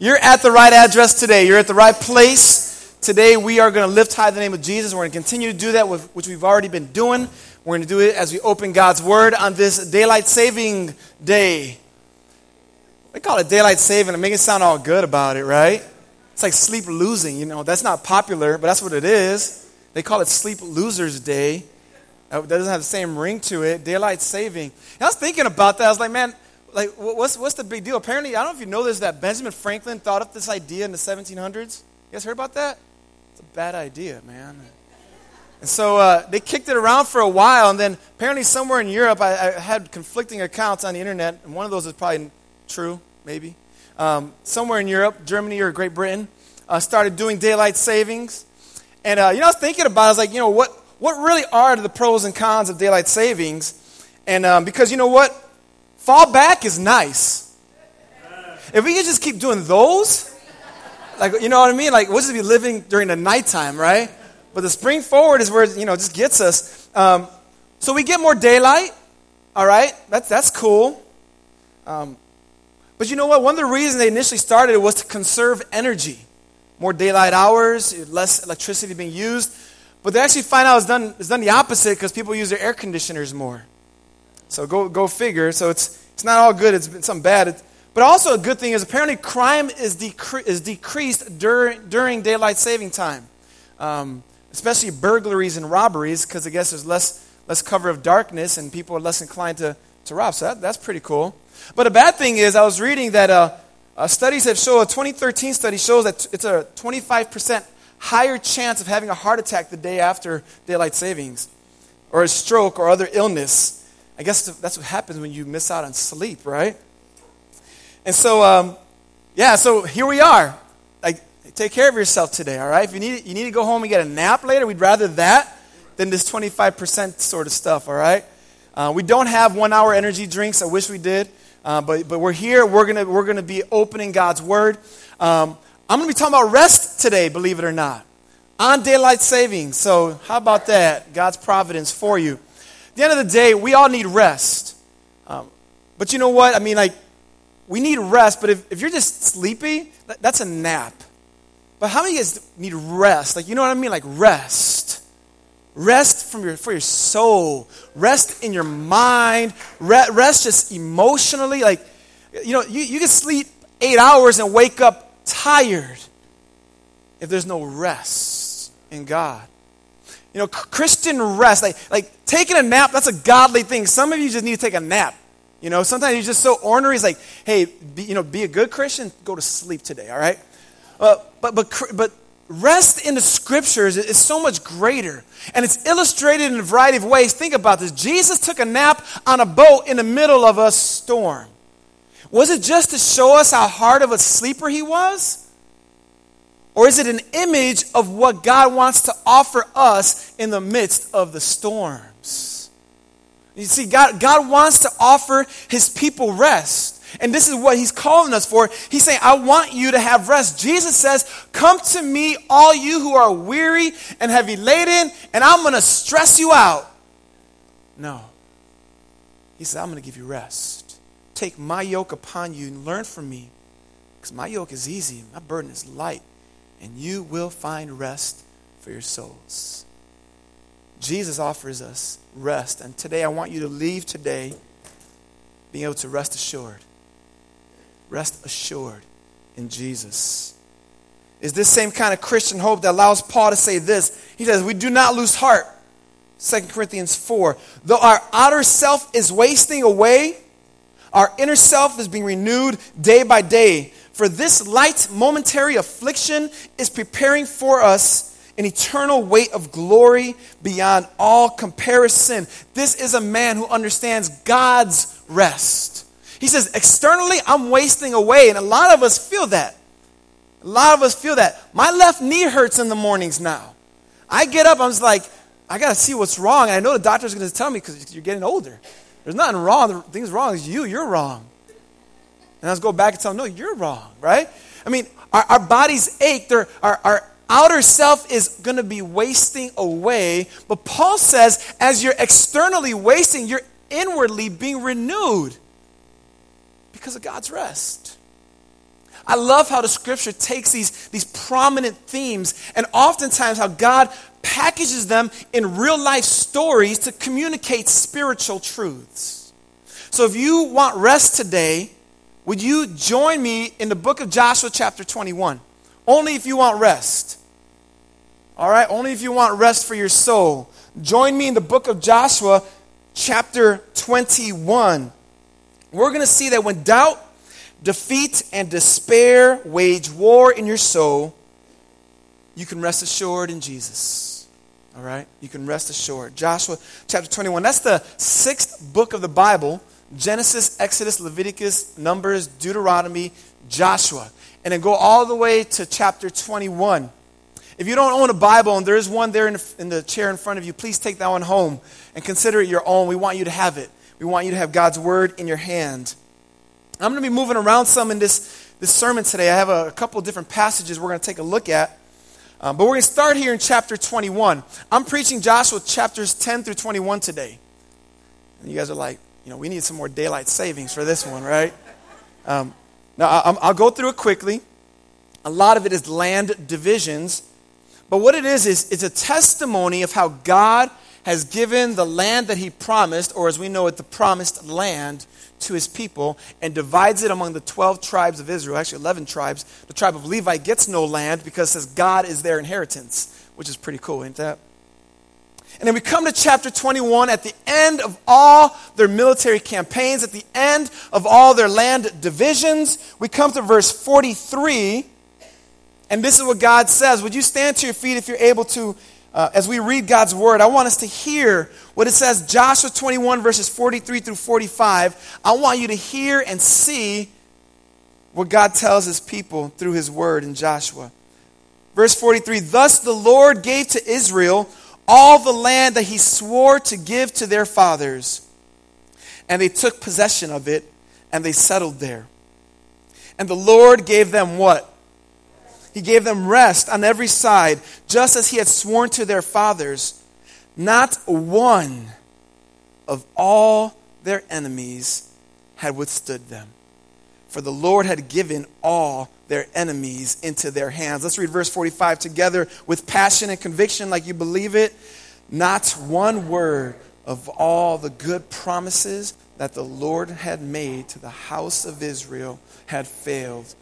You're at the right address today. You're at the right place. Today, we are going to lift high the name of Jesus. We're going to continue to do that, with, which we've already been doing. We're going to do it as we open God's Word on this daylight saving day. They call it daylight saving and make it sound all good about it, right? It's like sleep losing, you know. That's not popular, but that's what it is. They call it Sleep Losers Day. That doesn't have the same ring to it. Daylight saving. And I was thinking about that. I was like, man, like, what's, what's the big deal? Apparently, I don't know if you know this, that Benjamin Franklin thought up this idea in the 1700s. You guys heard about that? It's a bad idea, man. And so uh, they kicked it around for a while, and then apparently somewhere in Europe, I, I, had conflicting accounts on the internet, and one of those is probably true, maybe. Um, somewhere in Europe, Germany or Great Britain, uh, started doing daylight savings. And, uh, you know, I was thinking about it, I was like, you know, what, what really are the pros and cons of daylight savings? And um, because, you know what? Fall back is nice. If we could just keep doing those, like, you know what I mean? Like, we'll just be living during the nighttime, right? But the spring forward is where, you know, just gets us. Um, so we get more daylight, all right? That's, that's cool. Um, but you know what? One of the reasons they initially started it was to conserve energy. More daylight hours, less electricity being used. But they actually find out it's done, it's done the opposite because people use their air conditioners more. So go, go figure. So it's, it's not all good, it's something bad. It's, but also a good thing is apparently crime is, decre- is decreased during, during daylight saving time. Um, especially burglaries and robberies because I guess there's less, less cover of darkness and people are less inclined to, to rob. So that, that's pretty cool. But a bad thing is I was reading that uh, uh, studies have shown, a 2013 study shows that it's a 25% higher chance of having a heart attack the day after daylight savings or a stroke or other illness I guess that's what happens when you miss out on sleep, right? And so, um, yeah, so here we are. Like, take care of yourself today, all right? If you need, you need to go home and get a nap later, we'd rather that than this 25% sort of stuff, all right? Uh, we don't have one hour energy drinks. I wish we did. Uh, but, but we're here. We're going we're gonna be opening God's Word. Um, I'm going to be talking about rest today, believe it or not, on daylight saving. So, how about that? God's providence for you the end of the day, we all need rest. Um, but you know what? I mean, like, we need rest, but if, if you're just sleepy, that, that's a nap. But how many guys need rest? Like, you know what I mean? Like, rest. Rest from your, for your soul. Rest in your mind. Rest just emotionally. Like, you know, you, you can sleep eight hours and wake up tired if there's no rest in God. You know, Christian rest, like, like taking a nap, that's a godly thing. Some of you just need to take a nap. You know, sometimes you're just so ornery. It's like, hey, be, you know, be a good Christian, go to sleep today, all right? Uh, but, but, but rest in the scriptures is so much greater. And it's illustrated in a variety of ways. Think about this Jesus took a nap on a boat in the middle of a storm. Was it just to show us how hard of a sleeper he was? Or is it an image of what God wants to offer us in the midst of the storms? You see, God, God wants to offer his people rest. And this is what he's calling us for. He's saying, I want you to have rest. Jesus says, Come to me, all you who are weary and heavy laden, and I'm going to stress you out. No. He said, I'm going to give you rest. Take my yoke upon you and learn from me. Because my yoke is easy, my burden is light and you will find rest for your souls. Jesus offers us rest. And today I want you to leave today being able to rest assured. Rest assured in Jesus. Is this same kind of Christian hope that allows Paul to say this? He says, We do not lose heart. 2 Corinthians 4. Though our outer self is wasting away, our inner self is being renewed day by day. For this light momentary affliction is preparing for us an eternal weight of glory beyond all comparison. This is a man who understands God's rest. He says, externally, I'm wasting away. And a lot of us feel that. A lot of us feel that. My left knee hurts in the mornings now. I get up, I'm just like, I got to see what's wrong. And I know the doctor's going to tell me because you're getting older. There's nothing wrong. The thing's wrong is you. You're wrong. And let's go back and tell them, no, you're wrong, right? I mean, our, our bodies ache. Our, our outer self is going to be wasting away. But Paul says, as you're externally wasting, you're inwardly being renewed because of God's rest. I love how the scripture takes these, these prominent themes and oftentimes how God packages them in real life stories to communicate spiritual truths. So if you want rest today, would you join me in the book of Joshua, chapter 21? Only if you want rest. All right? Only if you want rest for your soul. Join me in the book of Joshua, chapter 21. We're going to see that when doubt, defeat, and despair wage war in your soul, you can rest assured in Jesus. All right? You can rest assured. Joshua chapter 21. That's the sixth book of the Bible Genesis, Exodus, Leviticus, Numbers, Deuteronomy, Joshua. And then go all the way to chapter 21. If you don't own a Bible and there is one there in the, in the chair in front of you, please take that one home and consider it your own. We want you to have it. We want you to have God's word in your hand. I'm going to be moving around some in this, this sermon today. I have a, a couple different passages we're going to take a look at. Um, but we're going to start here in chapter 21. I'm preaching Joshua chapters 10 through 21 today. And you guys are like, you know, we need some more daylight savings for this one, right? Um, now, I, I'll go through it quickly. A lot of it is land divisions. But what it is, is it's a testimony of how God has given the land that he promised, or as we know it, the promised land, to his people and divides it among the 12 tribes of Israel, actually 11 tribes. The tribe of Levi gets no land because says God is their inheritance, which is pretty cool, ain't that? And then we come to chapter 21 at the end of all their military campaigns, at the end of all their land divisions. We come to verse 43, and this is what God says. Would you stand to your feet if you're able to uh, as we read God's word, I want us to hear what it says, Joshua 21, verses 43 through 45. I want you to hear and see what God tells his people through his word in Joshua. Verse 43 Thus the Lord gave to Israel all the land that he swore to give to their fathers. And they took possession of it, and they settled there. And the Lord gave them what? He gave them rest on every side, just as he had sworn to their fathers. Not one of all their enemies had withstood them. For the Lord had given all their enemies into their hands. Let's read verse 45 together with passion and conviction, like you believe it. Not one word of all the good promises that the Lord had made to the house of Israel had failed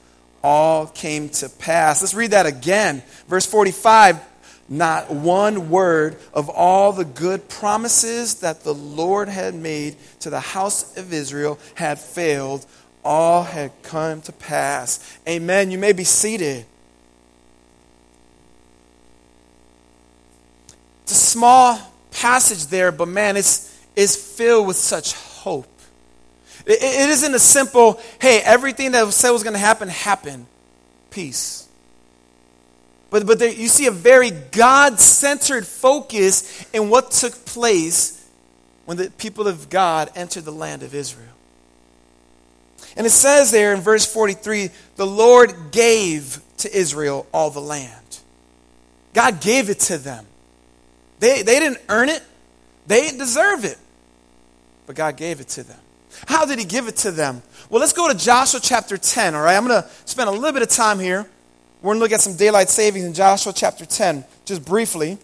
all came to pass. Let's read that again. Verse 45 Not one word of all the good promises that the Lord had made to the house of Israel had failed. All had come to pass. Amen. You may be seated. It's a small passage there, but man, it's, it's filled with such hope. It, it isn't a simple, hey, everything that was said was going to happen, happened. Peace. But, but there, you see a very God centered focus in what took place when the people of God entered the land of Israel. And it says there in verse 43 the Lord gave to Israel all the land. God gave it to them. They, they didn't earn it, they didn't deserve it, but God gave it to them. How did he give it to them? Well, let's go to Joshua chapter 10, all right? I'm going to spend a little bit of time here. We're going to look at some daylight savings in Joshua chapter 10, just briefly.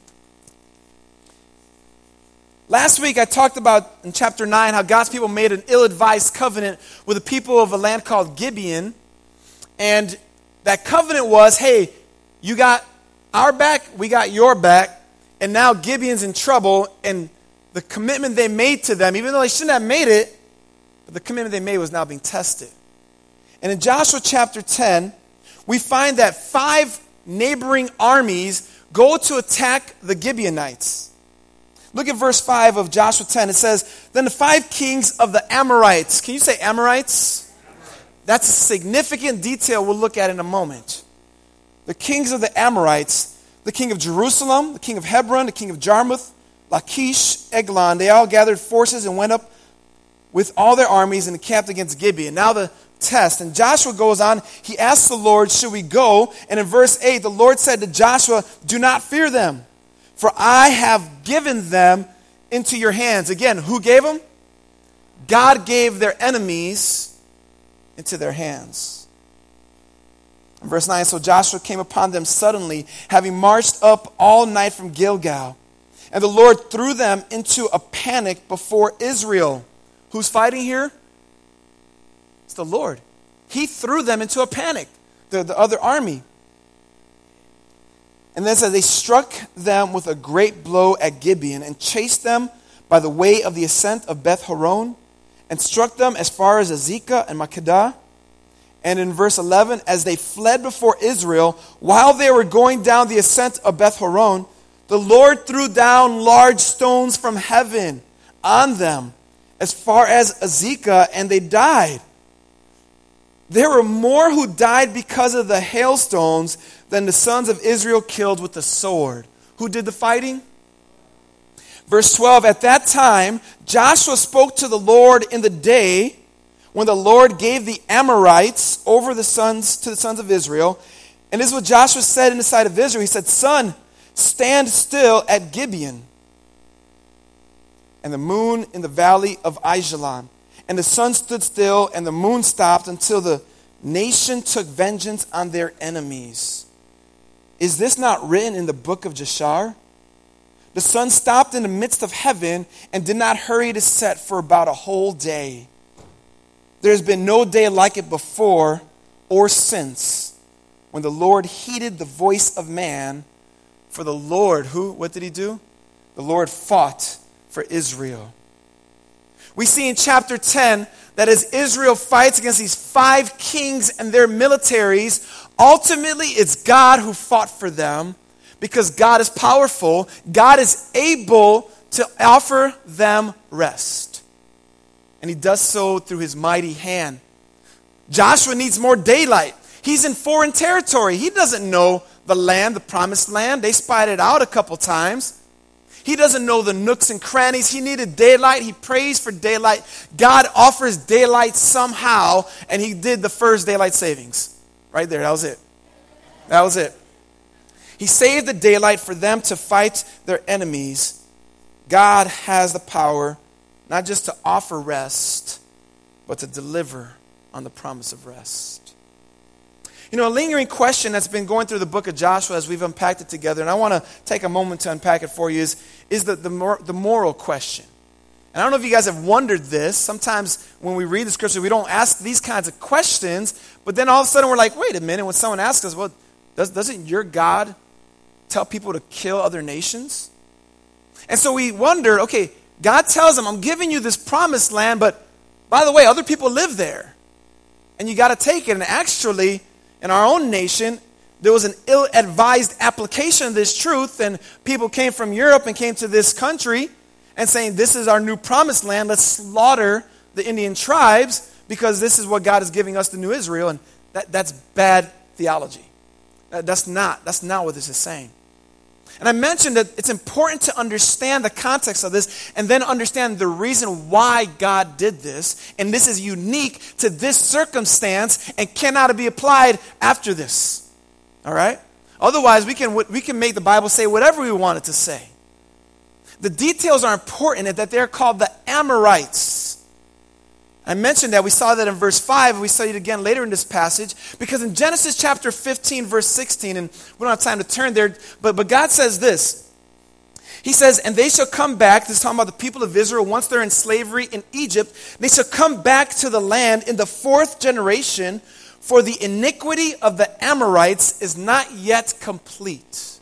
Last week, I talked about in chapter 9 how God's people made an ill advised covenant with the people of a land called Gibeon. And that covenant was hey, you got our back, we got your back, and now Gibeon's in trouble. And the commitment they made to them, even though they shouldn't have made it, but the commitment they made was now being tested. And in Joshua chapter 10, we find that five neighboring armies go to attack the Gibeonites. Look at verse 5 of Joshua 10. It says, Then the five kings of the Amorites, can you say Amorites? That's a significant detail we'll look at in a moment. The kings of the Amorites, the king of Jerusalem, the king of Hebron, the king of Jarmuth, Lachish, Eglon, they all gathered forces and went up with all their armies and encamped against Gibeon. Now the test. And Joshua goes on, he asks the Lord, Should we go? And in verse 8, the Lord said to Joshua, Do not fear them, for I have given them into your hands. Again, who gave them? God gave their enemies into their hands. Verse 9 So Joshua came upon them suddenly, having marched up all night from Gilgal. And the Lord threw them into a panic before Israel. Who's fighting here? It's the Lord. He threw them into a panic, the, the other army. And then says, They struck them with a great blow at Gibeon and chased them by the way of the ascent of Beth Horon and struck them as far as Azekah and Makkedah. And in verse 11, as they fled before Israel, while they were going down the ascent of Beth Horon, the Lord threw down large stones from heaven on them as far as Azekah, and they died. There were more who died because of the hailstones than the sons of Israel killed with the sword. Who did the fighting? Verse 12 At that time, Joshua spoke to the Lord in the day when the Lord gave the Amorites over the sons to the sons of Israel. And this is what Joshua said in the sight of Israel. He said, Sun, stand still at Gibeon, and the moon in the valley of Ajalon. And the sun stood still, and the moon stopped until the nation took vengeance on their enemies. Is this not written in the book of Jashar? The sun stopped in the midst of heaven and did not hurry to set for about a whole day. There's been no day like it before or since when the Lord heeded the voice of man. For the Lord, who, what did he do? The Lord fought for Israel. We see in chapter 10 that as Israel fights against these five kings and their militaries, ultimately it's God who fought for them because God is powerful. God is able to offer them rest and he does so through his mighty hand. Joshua needs more daylight. He's in foreign territory. He doesn't know the land, the promised land. They spied it out a couple times. He doesn't know the nooks and crannies. He needed daylight. He prays for daylight. God offers daylight somehow, and he did the first daylight savings. Right there, that was it. That was it. He saved the daylight for them to fight their enemies. God has the power not just to offer rest, but to deliver on the promise of rest. You know, a lingering question that's been going through the book of Joshua as we've unpacked it together, and I want to take a moment to unpack it for you, is, is the, the, mor- the moral question. And I don't know if you guys have wondered this. Sometimes when we read the scripture, we don't ask these kinds of questions, but then all of a sudden we're like, wait a minute, when someone asks us, well, does, doesn't your God tell people to kill other nations? And so we wonder, okay, God tells them, I'm giving you this promised land, but by the way, other people live there. And you got to take it. And actually, in our own nation, there was an ill advised application of this truth, and people came from Europe and came to this country and saying, This is our new promised land. Let's slaughter the Indian tribes because this is what God is giving us, the new Israel. And that, that's bad theology. That, that's, not, that's not what this is saying. And I mentioned that it's important to understand the context of this and then understand the reason why God did this. And this is unique to this circumstance and cannot be applied after this. All right? Otherwise, we can, we can make the Bible say whatever we want it to say. The details are important in that they're called the Amorites. I mentioned that. We saw that in verse 5. We studied again later in this passage. Because in Genesis chapter 15, verse 16, and we don't have time to turn there, but, but God says this. He says, And they shall come back. This is talking about the people of Israel once they're in slavery in Egypt. They shall come back to the land in the fourth generation, for the iniquity of the Amorites is not yet complete.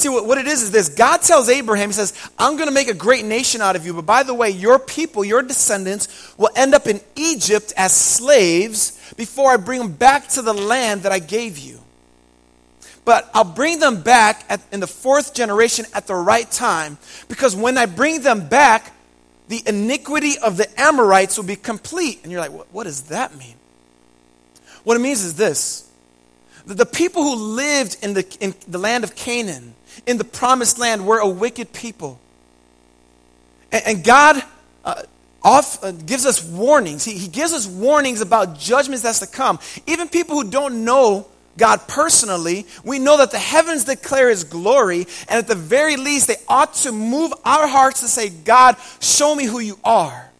See, what, what it is is this God tells Abraham, He says, I'm going to make a great nation out of you, but by the way, your people, your descendants, will end up in Egypt as slaves before I bring them back to the land that I gave you. But I'll bring them back at, in the fourth generation at the right time, because when I bring them back, the iniquity of the Amorites will be complete. And you're like, what, what does that mean? What it means is this that the people who lived in the, in the land of Canaan, in the promised land were a wicked people. And, and God uh, off, uh, gives us warnings. He, he gives us warnings about judgments that's to come. Even people who don't know God personally, we know that the heavens declare His glory, and at the very least, they ought to move our hearts to say, God, show me who you are.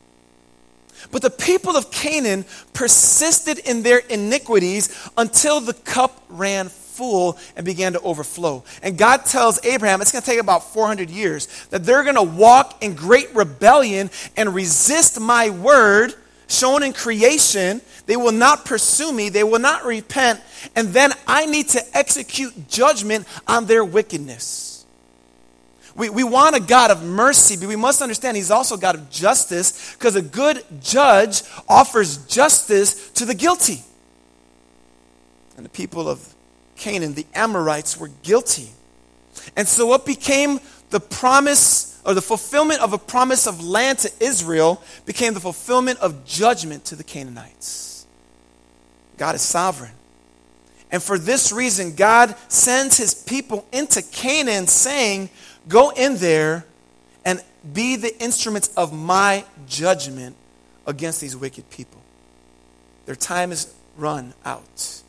But the people of Canaan persisted in their iniquities until the cup ran full and began to overflow. And God tells Abraham it's going to take about 400 years that they're going to walk in great rebellion and resist my word shown in creation. They will not pursue me, they will not repent, and then I need to execute judgment on their wickedness. We, we want a God of mercy, but we must understand He's also God of justice because a good judge offers justice to the guilty. And the people of Canaan, the Amorites, were guilty. And so, what became the promise or the fulfillment of a promise of land to Israel became the fulfillment of judgment to the Canaanites. God is sovereign. And for this reason, God sends his people into Canaan saying, Go in there and be the instruments of my judgment against these wicked people. Their time is run out.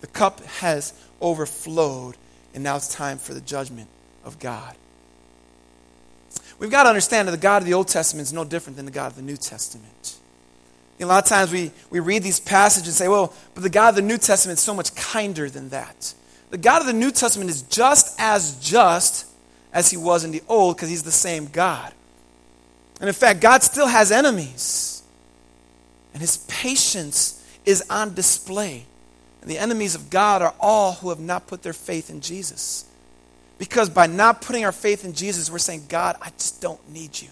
The cup has overflowed, and now it's time for the judgment of God. We've got to understand that the God of the Old Testament is no different than the God of the New Testament. a lot of times we, we read these passages and say, well, but the God of the New Testament is so much kinder than that. The God of the New Testament is just as just as he was in the old because he's the same God. And in fact, God still has enemies. And his patience is on display. And the enemies of God are all who have not put their faith in Jesus. Because by not putting our faith in Jesus, we're saying, God, I just don't need you.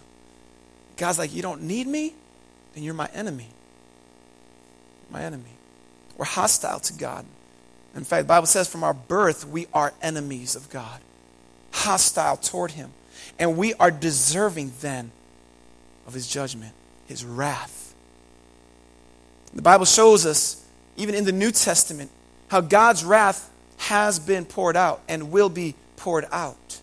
God's like, You don't need me? Then you're my enemy. My enemy. We're hostile to God. In fact, the Bible says from our birth, we are enemies of God hostile toward him. And we are deserving then of his judgment, his wrath. The Bible shows us, even in the New Testament, how God's wrath has been poured out and will be poured out.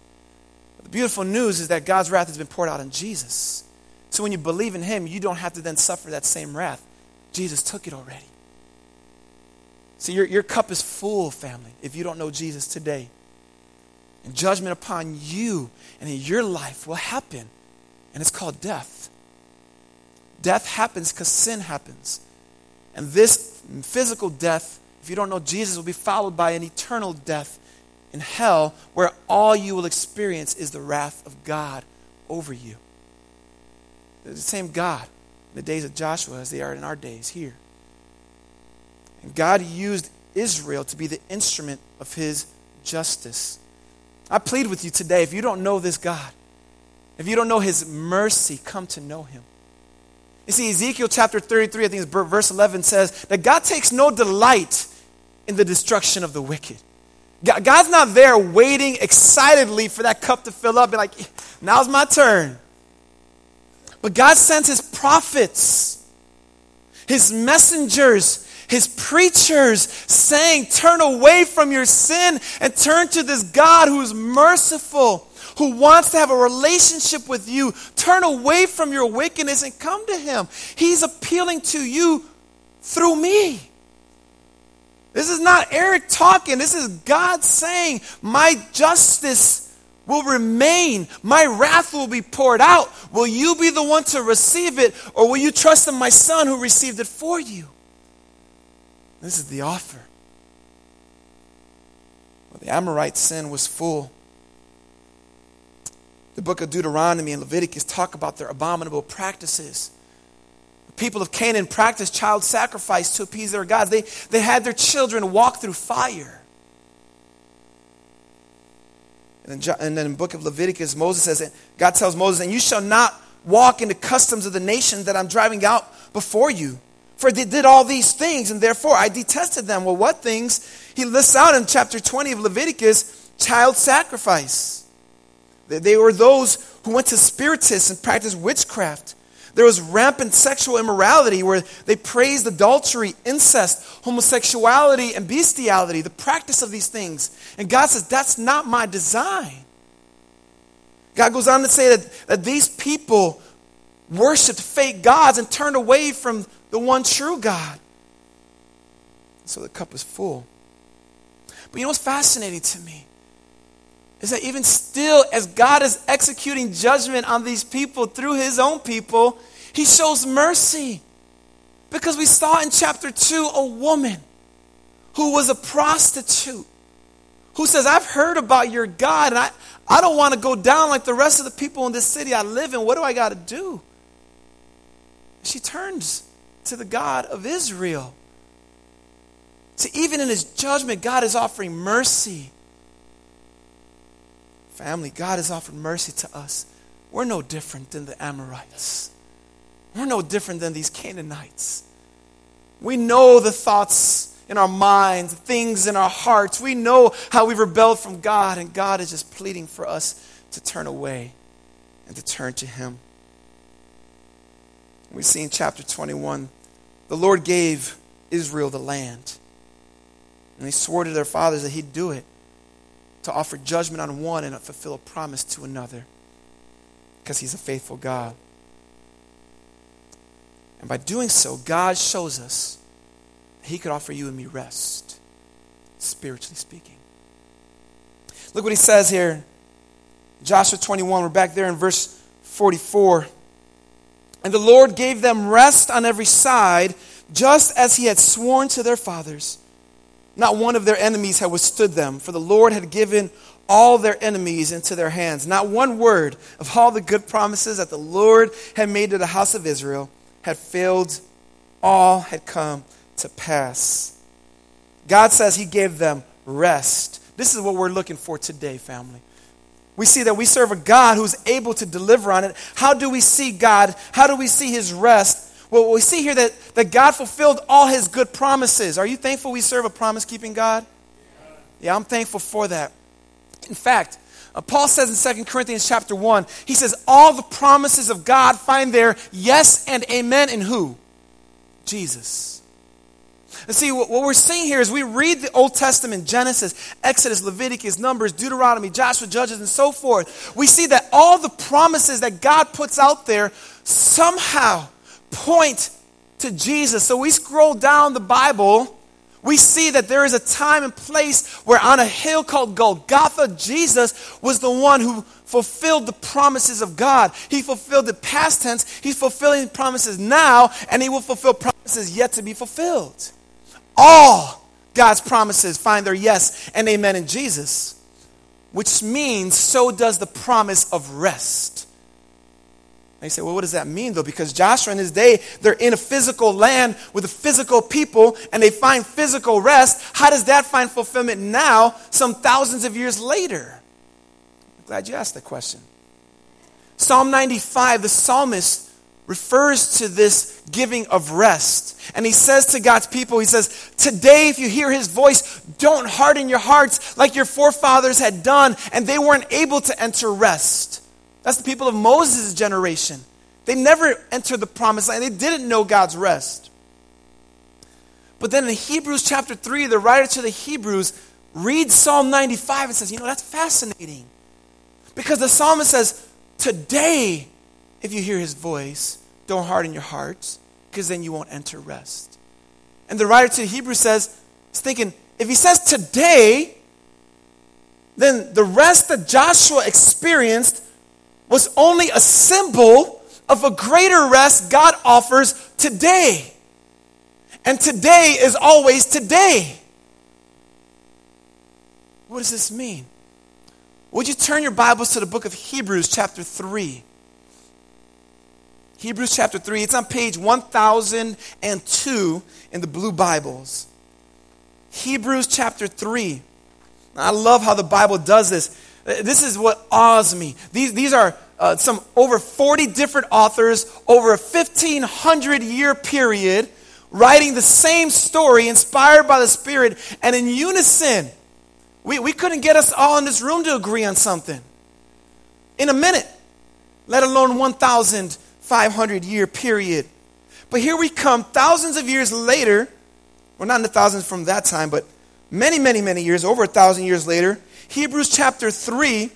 The beautiful news is that God's wrath has been poured out on Jesus. So when you believe in him, you don't have to then suffer that same wrath. Jesus took it already. See, your, your cup is full, family, if you don't know Jesus today and judgment upon you and in your life will happen. And it's called death. Death happens because sin happens. And this physical death, if you don't know Jesus, will be followed by an eternal death in hell where all you will experience is the wrath of God over you. the same God in the days of Joshua as they are in our days here. And God used Israel to be the instrument of his justice. I plead with you today if you don't know this God, if you don't know his mercy, come to know him. You see, Ezekiel chapter 33, I think it's verse 11, says that God takes no delight in the destruction of the wicked. God's not there waiting excitedly for that cup to fill up and like, now's my turn. But God sends his prophets, his messengers, his preachers saying, Turn away from your sin and turn to this God who is merciful, who wants to have a relationship with you. Turn away from your wickedness and come to him. He's appealing to you through me. This is not Eric talking. This is God saying, My justice will remain. My wrath will be poured out. Will you be the one to receive it, or will you trust in my son who received it for you? This is the offer. Well, the Amorite sin was full. The book of Deuteronomy and Leviticus talk about their abominable practices. The people of Canaan practiced child sacrifice to appease their gods. They, they had their children walk through fire. And then, and then in the book of Leviticus, Moses says, God tells Moses, and you shall not walk in the customs of the nations that I'm driving out before you. For they did all these things, and therefore I detested them. Well, what things? He lists out in chapter 20 of Leviticus child sacrifice. They were those who went to spiritists and practiced witchcraft. There was rampant sexual immorality where they praised adultery, incest, homosexuality, and bestiality, the practice of these things. And God says, That's not my design. God goes on to say that, that these people worshiped fake gods and turned away from the one true God. So the cup is full. But you know what's fascinating to me? Is that even still, as God is executing judgment on these people through his own people, he shows mercy. Because we saw in chapter 2 a woman who was a prostitute who says, I've heard about your God and I, I don't want to go down like the rest of the people in this city I live in. What do I got to do? She turns to the God of Israel. So even in his judgment, God is offering mercy. Family, God has offered mercy to us. We're no different than the Amorites. We're no different than these Canaanites. We know the thoughts in our minds, things in our hearts. We know how we've rebelled from God, and God is just pleading for us to turn away and to turn to Him. We see in chapter 21 the Lord gave Israel the land. And he swore to their fathers that he'd do it to offer judgment on one and fulfill a promise to another because he's a faithful God. And by doing so, God shows us he could offer you and me rest, spiritually speaking. Look what he says here. Joshua 21, we're back there in verse 44. And the Lord gave them rest on every side, just as he had sworn to their fathers. Not one of their enemies had withstood them, for the Lord had given all their enemies into their hands. Not one word of all the good promises that the Lord had made to the house of Israel had failed. All had come to pass. God says He gave them rest. This is what we're looking for today, family. We see that we serve a God who's able to deliver on it. How do we see God? How do we see His rest? Well, we see here that, that God fulfilled all His good promises. Are you thankful we serve a promise keeping God? Yeah, I'm thankful for that. In fact, uh, Paul says in 2 Corinthians chapter 1, he says, All the promises of God find their yes and amen in who? Jesus. And see, what we're seeing here is we read the Old Testament, Genesis, Exodus, Leviticus, Numbers, Deuteronomy, Joshua, Judges, and so forth. We see that all the promises that God puts out there somehow point to Jesus. So we scroll down the Bible, we see that there is a time and place where on a hill called Golgotha, Jesus was the one who fulfilled the promises of God. He fulfilled the past tense, he's fulfilling promises now, and he will fulfill promises yet to be fulfilled. All God's promises find their yes and amen in Jesus, which means so does the promise of rest. You say, well, what does that mean though? Because Joshua in his day, they're in a physical land with a physical people and they find physical rest. How does that find fulfillment now, some thousands of years later? I'm glad you asked that question. Psalm 95, the psalmist refers to this giving of rest. And he says to God's people, he says, Today, if you hear his voice, don't harden your hearts like your forefathers had done, and they weren't able to enter rest. That's the people of Moses' generation. They never entered the promised land, they didn't know God's rest. But then in Hebrews chapter 3, the writer to the Hebrews reads Psalm 95 and says, You know, that's fascinating. Because the psalmist says, Today, if you hear his voice, don't harden your hearts, because then you won't enter rest. And the writer to the Hebrews says, he's thinking, if he says today, then the rest that Joshua experienced was only a symbol of a greater rest God offers today. And today is always today. What does this mean? Would you turn your Bibles to the book of Hebrews, chapter 3? Hebrews chapter 3. It's on page 1002 in the blue Bibles. Hebrews chapter 3. I love how the Bible does this. This is what awes me. These, these are uh, some over 40 different authors over a 1500 year period writing the same story inspired by the Spirit and in unison. We, we couldn't get us all in this room to agree on something in a minute, let alone 1,500 year period. But here we come, thousands of years later, well, not in the thousands from that time, but many, many, many years, over a thousand years later, Hebrews chapter 3,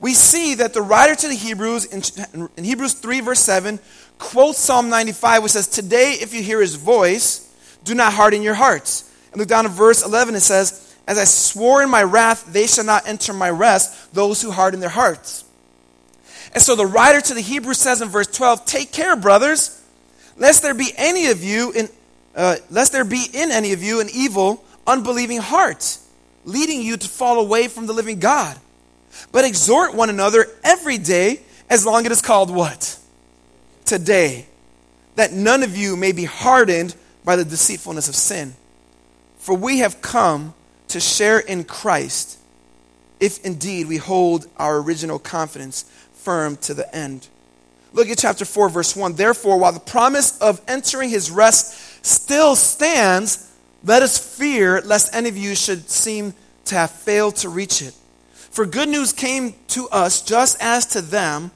we see that the writer to the Hebrews, in, in Hebrews 3, verse 7, quotes Psalm 95, which says, Today, if you hear his voice, do not harden your hearts. And look down to verse 11, it says, As I swore in my wrath, they shall not enter my rest, those who harden their hearts. And so the writer to the Hebrews says in verse 12, Take care, brothers, lest there be any of you in uh, lest there be in any of you an evil, unbelieving heart, leading you to fall away from the living God. But exhort one another every day, as long as it is called what? Today. That none of you may be hardened by the deceitfulness of sin. For we have come to share in Christ, if indeed we hold our original confidence firm to the end. Look at chapter 4, verse 1. Therefore, while the promise of entering his rest still stands, let us fear lest any of you should seem to have failed to reach it. For good news came to us just as to them,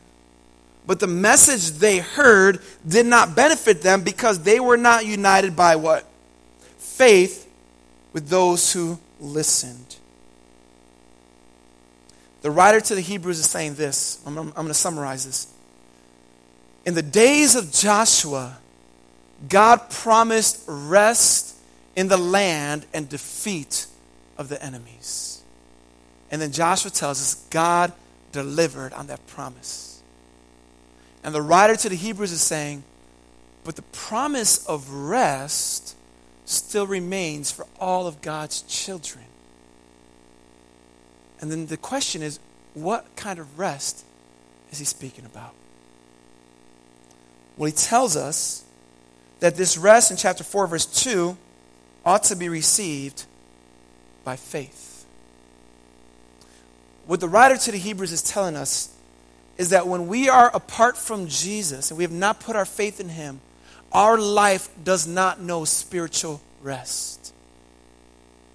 but the message they heard did not benefit them because they were not united by what? Faith with those who listened. The writer to the Hebrews is saying this. I'm, I'm, I'm going to summarize this. In the days of Joshua, God promised rest in the land and defeat of the enemies. And then Joshua tells us God delivered on that promise. And the writer to the Hebrews is saying, but the promise of rest still remains for all of God's children. And then the question is, what kind of rest is he speaking about? Well, he tells us that this rest in chapter 4, verse 2, ought to be received by faith. What the writer to the Hebrews is telling us is that when we are apart from Jesus and we have not put our faith in him, our life does not know spiritual rest.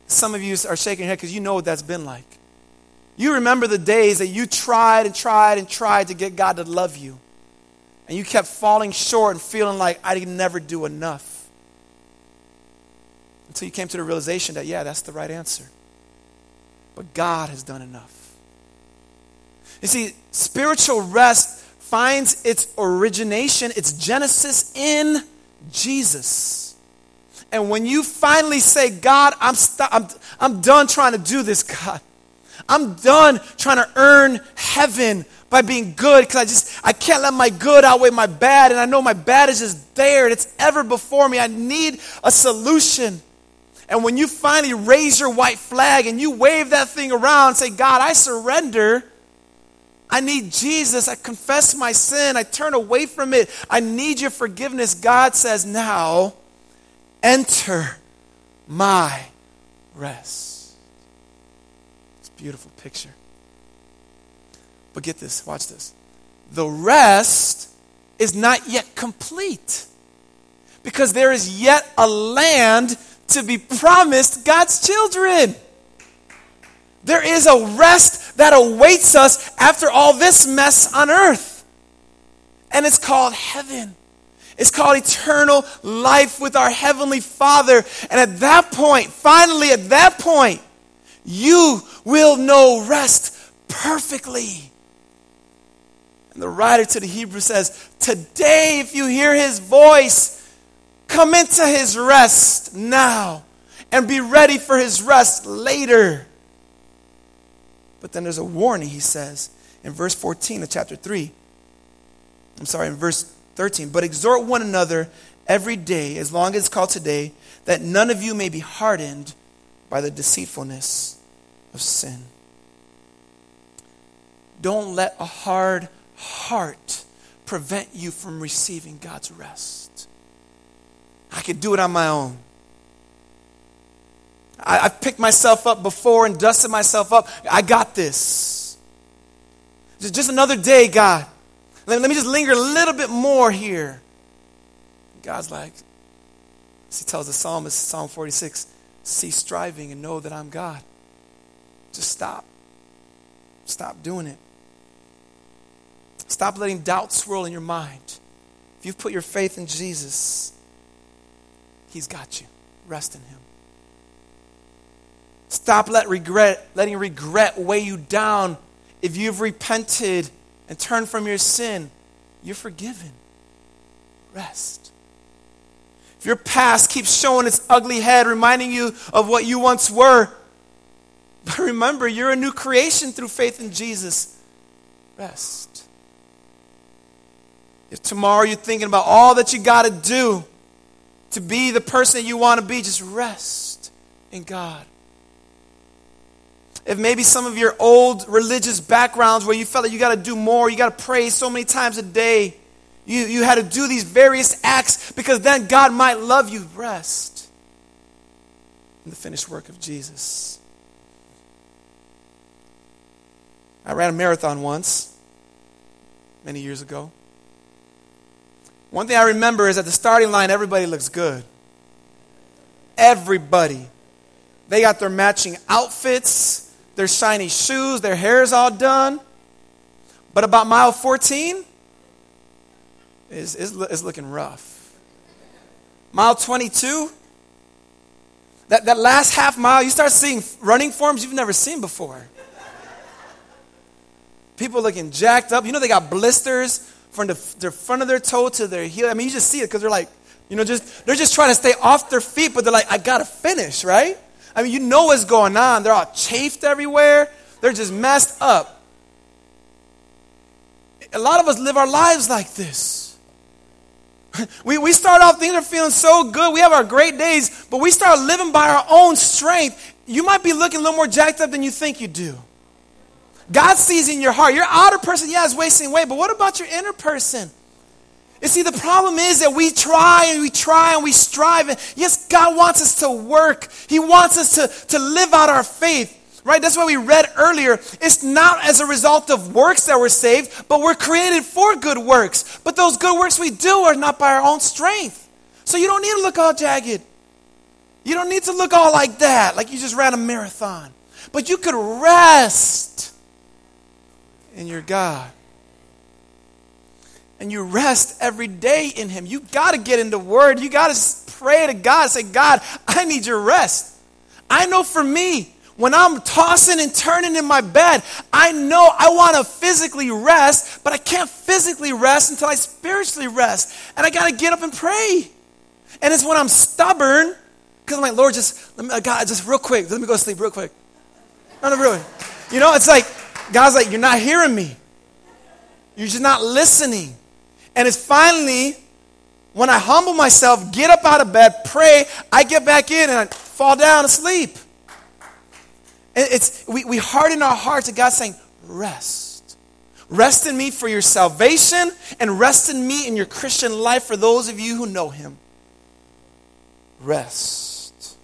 Some of you are shaking your head because you know what that's been like. You remember the days that you tried and tried and tried to get God to love you and you kept falling short and feeling like I could never do enough. Until you came to the realization that, yeah, that's the right answer. But God has done enough. You see, spiritual rest finds its origination, its genesis in Jesus. And when you finally say, God, I'm, st- I'm, I'm done trying to do this, God. I'm done trying to earn heaven by being good because I just I can't let my good outweigh my bad and I know my bad is just there and it's ever before me. I need a solution. And when you finally raise your white flag and you wave that thing around say, God, I surrender. I need Jesus. I confess my sin. I turn away from it. I need your forgiveness. God says, now enter my rest. It's a beautiful picture. But get this, watch this. The rest is not yet complete because there is yet a land to be promised God's children. There is a rest that awaits us after all this mess on earth. And it's called heaven. It's called eternal life with our Heavenly Father. And at that point, finally, at that point, you will know rest perfectly. And the writer to the Hebrew says, Today, if you hear his voice, come into his rest now and be ready for his rest later. But then there's a warning, he says, in verse 14 of chapter 3. I'm sorry, in verse 13. But exhort one another every day, as long as it's called today, that none of you may be hardened by the deceitfulness of sin. Don't let a hard heart prevent you from receiving God's rest. I could do it on my own. I, have picked myself up before and dusted myself up. I got this. Just another day, God. Let, let me just linger a little bit more here. God's like, he tells the psalmist, Psalm 46, cease striving and know that I'm God. Just stop. Stop doing it. Stop letting doubt swirl in your mind. If you've put your faith in Jesus, He's got you. Rest in Him. Stop let regret, letting regret weigh you down. If you've repented and turned from your sin, you're forgiven. Rest. If your past keeps showing its ugly head, reminding you of what you once were, but remember, you're a new creation through faith in Jesus. Rest. If tomorrow you're thinking about all that you got to do to be the person you want to be, just rest in God. If maybe some of your old religious backgrounds where you felt that you got to do more, you got to pray so many times a day, you, you had to do these various acts because then God might love you, rest in the finished work of Jesus. I ran a marathon once, many years ago. One thing I remember is at the starting line, everybody looks good. Everybody. They got their matching outfits, their shiny shoes, their hair is all done. But about mile 14, is, is, looking rough. Mile 22, that, that last half mile, you start seeing running forms you've never seen before. People looking jacked up. You know, they got blisters from the, the front of their toe to their heel. I mean, you just see it because they're like, you know, just they're just trying to stay off their feet, but they're like, I gotta finish, right? I mean, you know what's going on. They're all chafed everywhere. They're just messed up. A lot of us live our lives like this. We, we start off, things are feeling so good. We have our great days, but we start living by our own strength. You might be looking a little more jacked up than you think you do. God sees in your heart. Your outer person, yeah, is wasting away, but what about your inner person? You see, the problem is that we try and we try and we strive. And yes, God wants us to work, He wants us to, to live out our faith. Right? That's why we read earlier. It's not as a result of works that we're saved, but we're created for good works. But those good works we do are not by our own strength. So you don't need to look all jagged. You don't need to look all like that, like you just ran a marathon. But you could rest in your God. And you rest every day in Him. You got to get into Word. You got to pray to God. Say, God, I need your rest. I know for me, when I'm tossing and turning in my bed, I know I want to physically rest, but I can't physically rest until I spiritually rest. And I got to get up and pray. And it's when I'm stubborn, because I'm like, Lord, just, let me, uh, God, just real quick, let me go to sleep real quick. No, no, really. You know, it's like, God's like, You're not hearing me. You're just not listening. And it's finally when I humble myself, get up out of bed, pray, I get back in and I fall down asleep. And it's, we, we harden our hearts to God saying, Rest. Rest in me for your salvation and rest in me in your Christian life for those of you who know Him. Rest.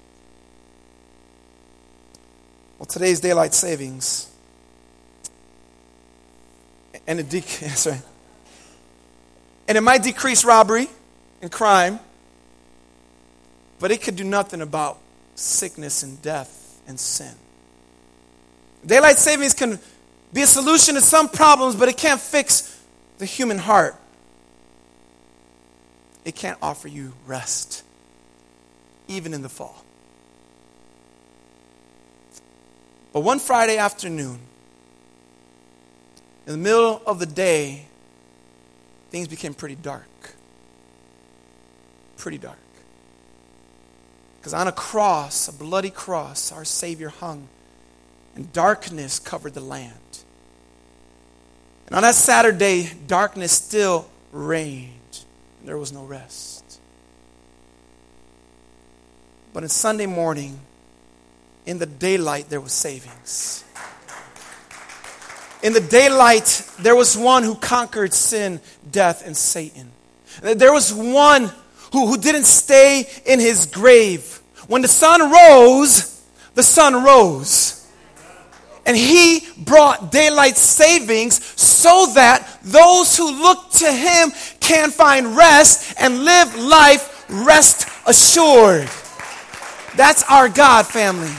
Well, today's daylight savings and it, de- sorry. and it might decrease robbery and crime, but it could do nothing about sickness and death and sin. Daylight savings can be a solution to some problems, but it can't fix the human heart. It can't offer you rest, even in the fall. But one Friday afternoon, in the middle of the day, things became pretty dark. Pretty dark. Because on a cross, a bloody cross, our Savior hung, and darkness covered the land. And on that Saturday, darkness still reigned, and there was no rest. But on Sunday morning, in the daylight, there was savings. In the daylight, there was one who conquered sin, death, and Satan. There was one who, who didn't stay in his grave. When the sun rose, the Son rose. And he brought daylight savings so that those who look to him can find rest and live life rest assured. That's our God, family.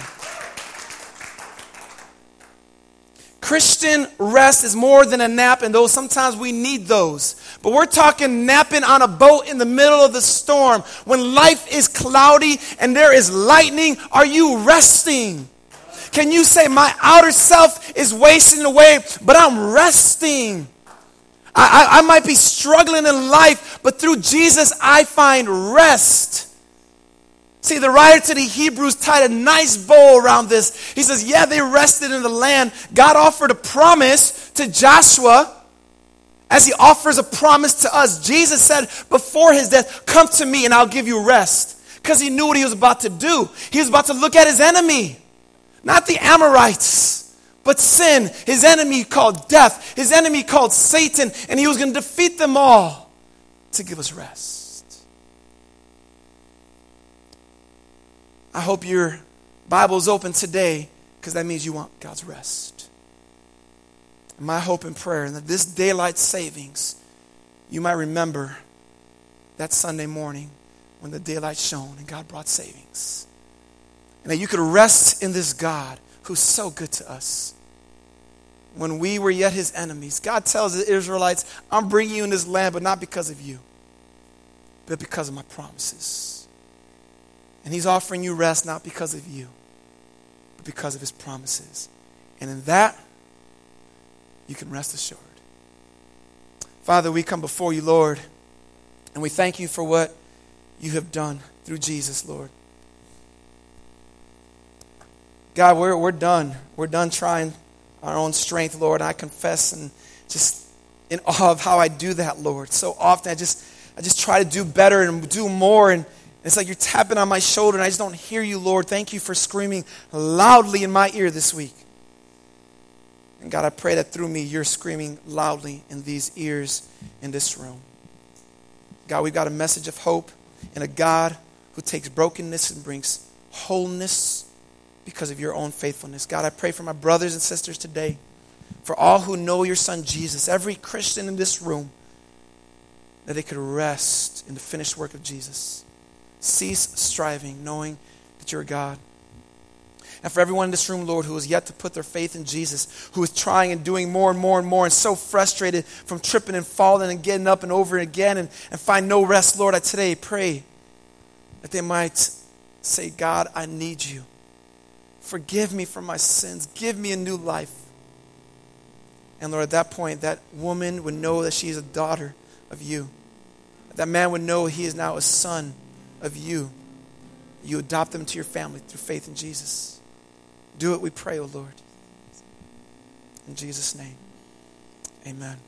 Christian rest is more than a nap, and though sometimes we need those. But we're talking napping on a boat in the middle of the storm. When life is cloudy and there is lightning, are you resting? Can you say, My outer self is wasting away, but I'm resting? I, I, I might be struggling in life, but through Jesus, I find rest. See, the writer to the Hebrews tied a nice bow around this. He says, Yeah, they rested in the land. God offered a promise to Joshua as he offers a promise to us. Jesus said before his death, Come to me and I'll give you rest. Because he knew what he was about to do. He was about to look at his enemy, not the Amorites, but sin, his enemy called death, his enemy called Satan, and he was going to defeat them all to give us rest. I hope your Bible's open today because that means you want God's rest. My hope and prayer and that this daylight savings, you might remember that Sunday morning when the daylight shone and God brought savings. And that you could rest in this God who's so good to us. When we were yet his enemies, God tells the Israelites, I'm bringing you in this land, but not because of you, but because of my promises. And he's offering you rest not because of you, but because of his promises. And in that, you can rest assured. Father, we come before you, Lord, and we thank you for what you have done through Jesus, Lord. God, we're, we're done. We're done trying our own strength, Lord. I confess and just in awe of how I do that, Lord. So often I just I just try to do better and do more and it's like you're tapping on my shoulder and I just don't hear you, Lord. Thank you for screaming loudly in my ear this week. And God, I pray that through me, you're screaming loudly in these ears in this room. God, we've got a message of hope and a God who takes brokenness and brings wholeness because of your own faithfulness. God, I pray for my brothers and sisters today, for all who know your son Jesus, every Christian in this room, that they could rest in the finished work of Jesus. Cease striving, knowing that you're God. And for everyone in this room, Lord, who has yet to put their faith in Jesus, who is trying and doing more and more and more and so frustrated from tripping and falling and getting up and over again and, and find no rest, Lord, I today pray that they might say, God, I need you. Forgive me for my sins. Give me a new life. And Lord, at that point, that woman would know that she is a daughter of you. That man would know he is now a son of you. You adopt them to your family through faith in Jesus. Do it, we pray, O oh Lord. In Jesus' name, amen.